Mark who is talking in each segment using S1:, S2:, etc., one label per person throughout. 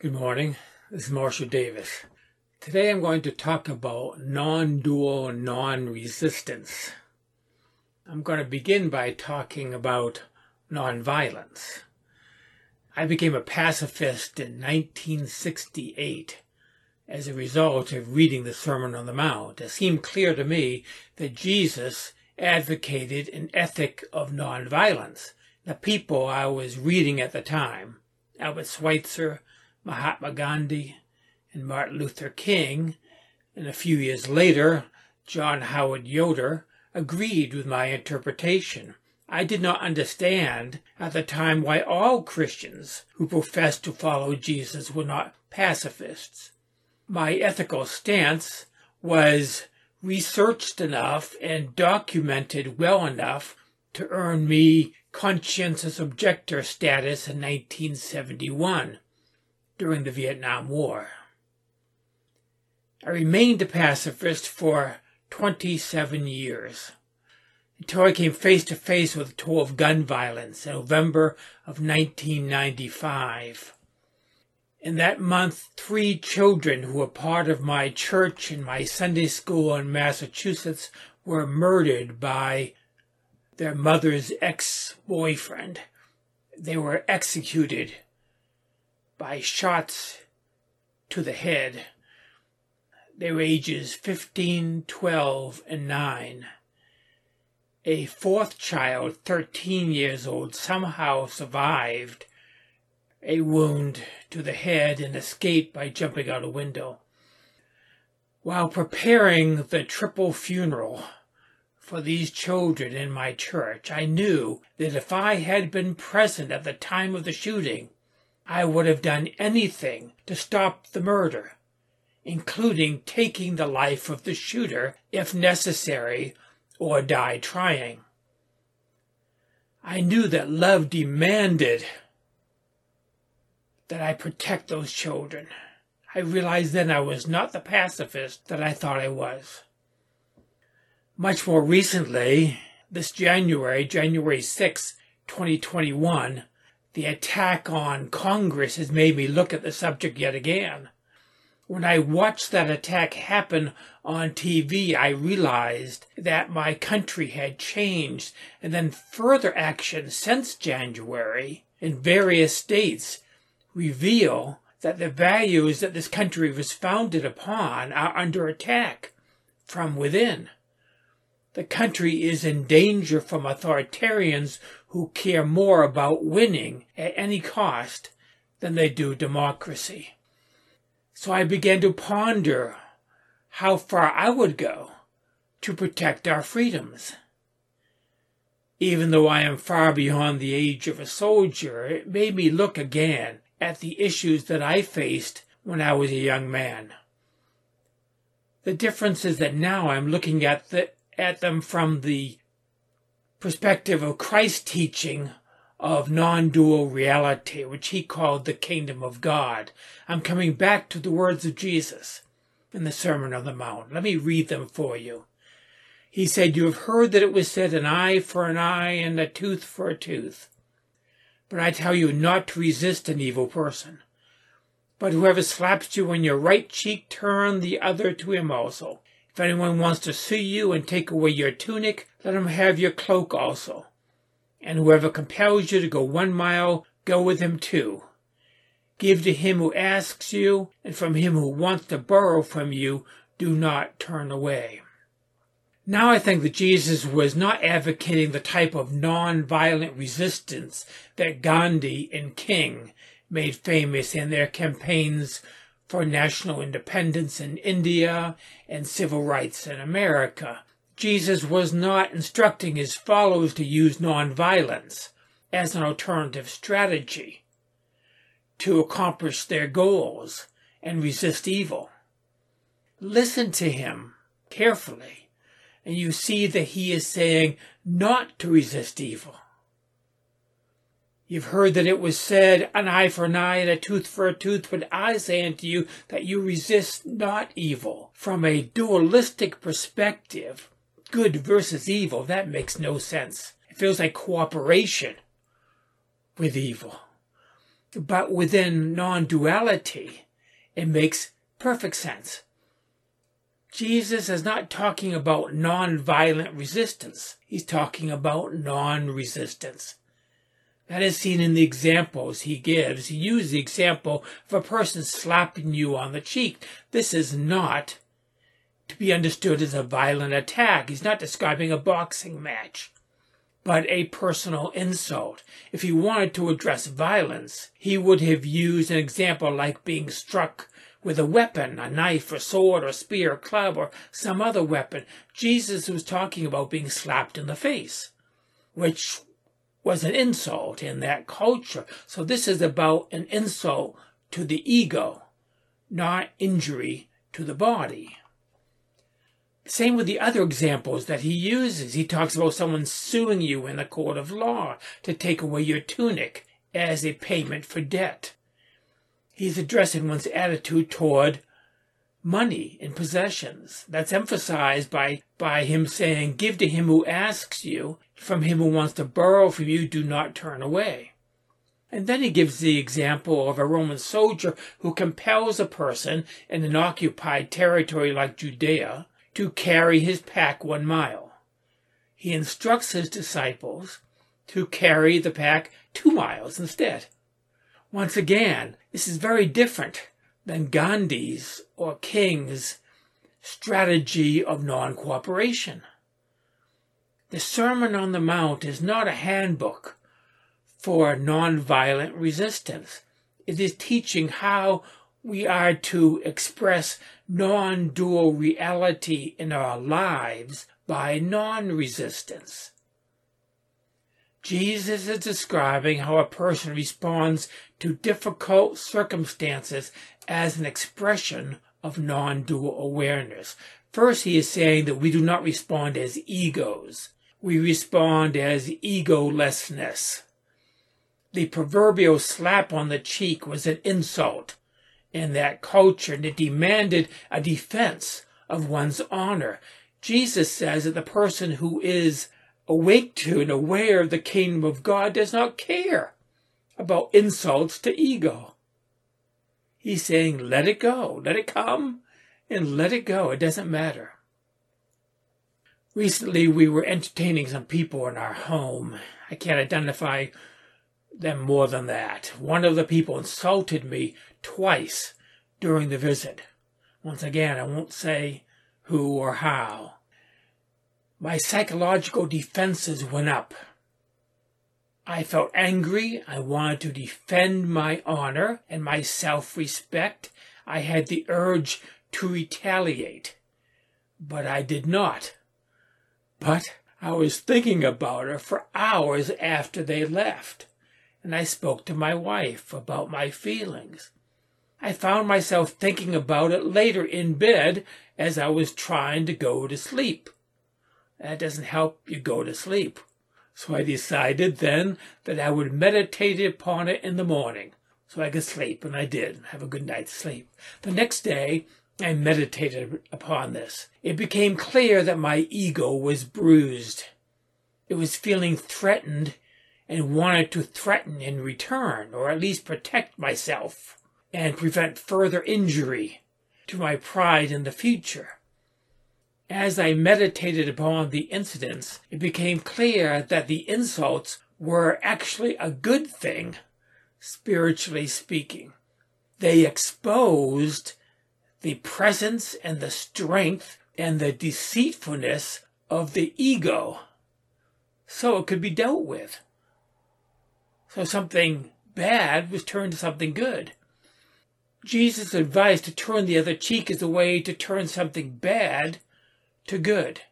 S1: Good morning. This is Marshall Davis. Today I'm going to talk about non dual non resistance. I'm going to begin by talking about nonviolence. I became a pacifist in 1968 as a result of reading the Sermon on the Mount. It seemed clear to me that Jesus advocated an ethic of nonviolence. The people I was reading at the time, Albert Schweitzer, Mahatma Gandhi, and Martin Luther King, and a few years later, John Howard Yoder, agreed with my interpretation. I did not understand at the time why all Christians who professed to follow Jesus were not pacifists. My ethical stance was researched enough and documented well enough to earn me conscientious objector status in 1971 during the Vietnam War. I remained a pacifist for 27 years until I came face to face with the toll of gun violence in November of 1995. In that month, three children who were part of my church and my Sunday school in Massachusetts were murdered by their mother's ex boyfriend. They were executed by shots to the head. Their ages 15, 12, and 9. A fourth child, 13 years old, somehow survived a wound to the head and escaped by jumping out a window. While preparing the triple funeral for these children in my church, I knew that if I had been present at the time of the shooting, I would have done anything to stop the murder, including taking the life of the shooter if necessary or die trying. I knew that love demanded that I protect those children. I realized then I was not the pacifist that I thought I was. Much more recently, this January, January 6, 2021, the attack on Congress has made me look at the subject yet again. When I watched that attack happen on TV, I realized that my country had changed, and then further action since January in various states reveal that the values that this country was founded upon are under attack from within. The country is in danger from authoritarians who care more about winning at any cost than they do democracy. So I began to ponder how far I would go to protect our freedoms. Even though I am far beyond the age of a soldier, it made me look again at the issues that I faced when I was a young man. The difference is that now I'm looking at the at them from the perspective of Christ's teaching of non dual reality, which he called the kingdom of God. I'm coming back to the words of Jesus in the Sermon on the Mount. Let me read them for you. He said, You have heard that it was said, an eye for an eye and a tooth for a tooth. But I tell you not to resist an evil person. But whoever slaps you on your right cheek, turn the other to him also. If anyone wants to sue you and take away your tunic, let him have your cloak also. And whoever compels you to go one mile, go with him two. Give to him who asks you, and from him who wants to borrow from you, do not turn away. Now I think that Jesus was not advocating the type of non-violent resistance that Gandhi and King made famous in their campaigns for national independence in India and civil rights in America Jesus was not instructing his followers to use nonviolence as an alternative strategy to accomplish their goals and resist evil. Listen to him carefully, and you see that he is saying not to resist evil. You've heard that it was said, an eye for an eye and a tooth for a tooth, but I say unto you that you resist not evil. From a dualistic perspective, good versus evil, that makes no sense. It feels like cooperation with evil. But within non duality, it makes perfect sense. Jesus is not talking about non-violent resistance. He's talking about non-resistance. That is seen in the examples he gives. He uses the example of a person slapping you on the cheek. This is not to be understood as a violent attack. He's not describing a boxing match, but a personal insult. If he wanted to address violence, he would have used an example like being struck with a weapon, a knife or sword or spear or club or some other weapon. Jesus was talking about being slapped in the face, which was an insult in that culture. So this is about an insult to the ego, not injury to the body. Same with the other examples that he uses. He talks about someone suing you in a court of law to take away your tunic as a payment for debt. He's addressing one's attitude toward money and possessions. That's emphasized by, by him saying, Give to him who asks you, from him who wants to borrow from you, do not turn away. And then he gives the example of a Roman soldier who compels a person in an occupied territory like Judea to carry his pack one mile. He instructs his disciples to carry the pack two miles instead. Once again, this is very different than Gandhi's or King's strategy of non cooperation. The Sermon on the Mount is not a handbook for nonviolent resistance. It is teaching how we are to express non dual reality in our lives by non resistance. Jesus is describing how a person responds to difficult circumstances as an expression of non dual awareness. First, he is saying that we do not respond as egos, we respond as egolessness. The proverbial slap on the cheek was an insult in that culture, and it demanded a defense of one's honor. Jesus says that the person who is awake to and aware of the kingdom of God does not care about insults to ego. He's saying, let it go, let it come, and let it go. It doesn't matter. Recently, we were entertaining some people in our home. I can't identify them more than that. One of the people insulted me twice during the visit. Once again, I won't say who or how. My psychological defenses went up. I felt angry. I wanted to defend my honor and my self respect. I had the urge to retaliate, but I did not. But I was thinking about her for hours after they left, and I spoke to my wife about my feelings. I found myself thinking about it later in bed as I was trying to go to sleep. That doesn't help you go to sleep. So I decided then that I would meditate upon it in the morning so I could sleep, and I did have a good night's sleep. The next day, I meditated upon this. It became clear that my ego was bruised. It was feeling threatened and wanted to threaten in return, or at least protect myself and prevent further injury to my pride in the future. As I meditated upon the incidents, it became clear that the insults were actually a good thing, spiritually speaking. They exposed the presence and the strength and the deceitfulness of the ego so it could be dealt with. So something bad was turned to something good. Jesus' advice to turn the other cheek is a way to turn something bad to good.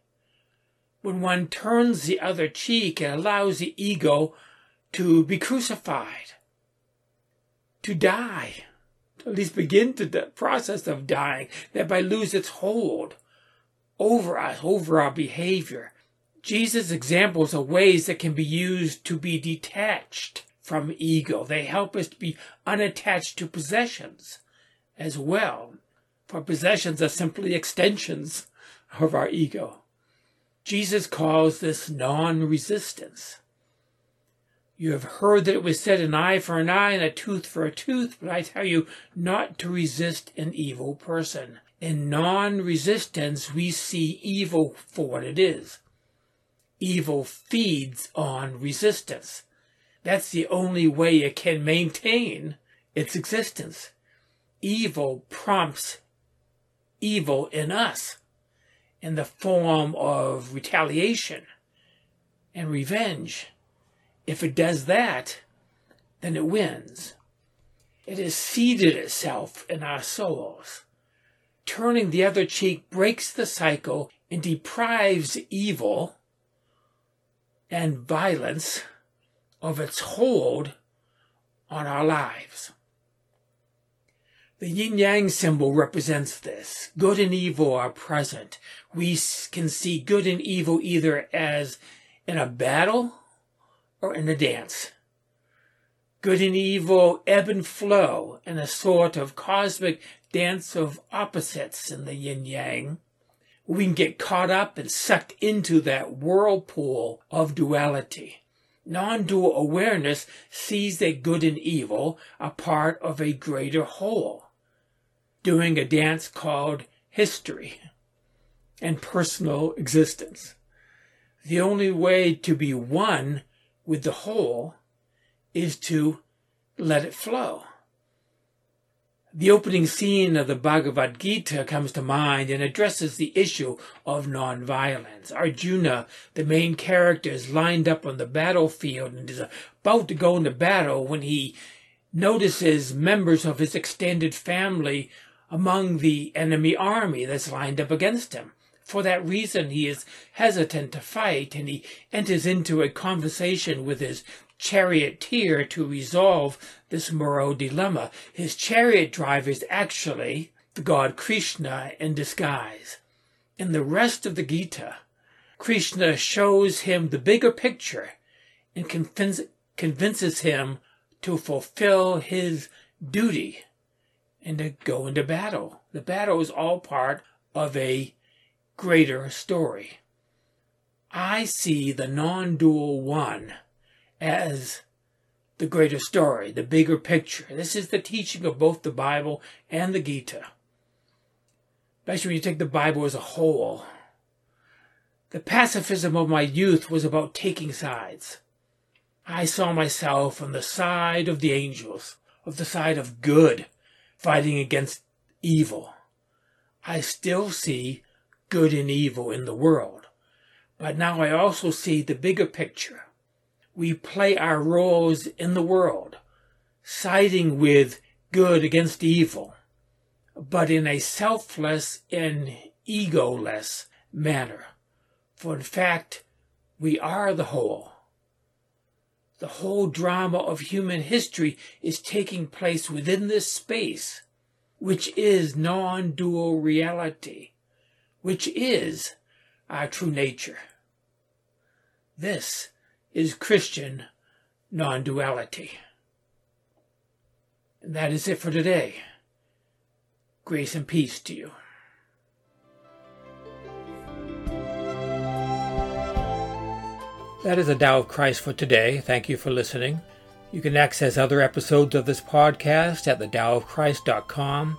S1: when one turns the other cheek and allows the ego to be crucified, to die, at least begin to the process of dying, thereby lose its hold over us, over our behavior. Jesus' examples are ways that can be used to be detached from ego. They help us to be unattached to possessions as well, for possessions are simply extensions of our ego. Jesus calls this non resistance. You have heard that it was said an eye for an eye and a tooth for a tooth, but I tell you not to resist an evil person. In non resistance, we see evil for what it is. Evil feeds on resistance. That's the only way it can maintain its existence. Evil prompts evil in us in the form of retaliation and revenge. If it does that, then it wins. It has seeded itself in our souls. Turning the other cheek breaks the cycle and deprives evil and violence of its hold on our lives. The yin yang symbol represents this. Good and evil are present. We can see good and evil either as in a battle or in a dance. Good and evil ebb and flow in a sort of cosmic dance of opposites in the yin yang. We can get caught up and sucked into that whirlpool of duality. Non-dual awareness sees that good and evil are part of a greater whole doing a dance called history and personal existence. The only way to be one with the whole is to let it flow. The opening scene of the Bhagavad Gita comes to mind and addresses the issue of nonviolence. Arjuna, the main character, is lined up on the battlefield and is about to go into battle when he notices members of his extended family among the enemy army that's lined up against him. For that reason, he is hesitant to fight and he enters into a conversation with his charioteer to resolve this moral dilemma. His chariot driver is actually the god Krishna in disguise. In the rest of the Gita, Krishna shows him the bigger picture and convinces him to fulfill his duty and to go into battle. The battle is all part of a greater story. I see the non dual one as the greater story, the bigger picture. This is the teaching of both the Bible and the Gita. Especially when you take the Bible as a whole. The pacifism of my youth was about taking sides. I saw myself on the side of the angels, of the side of good, fighting against evil. I still see good and evil in the world, but now I also see the bigger picture. We play our roles in the world, siding with good against evil, but in a selfless and egoless manner. For in fact, we are the whole. The whole drama of human history is taking place within this space, which is non dual reality, which is our true nature. This is Christian non duality. And that is it for today. Grace and peace to you. That is the Tao of Christ for today. Thank you for listening. You can access other episodes of this podcast at thedaoofchrist.com.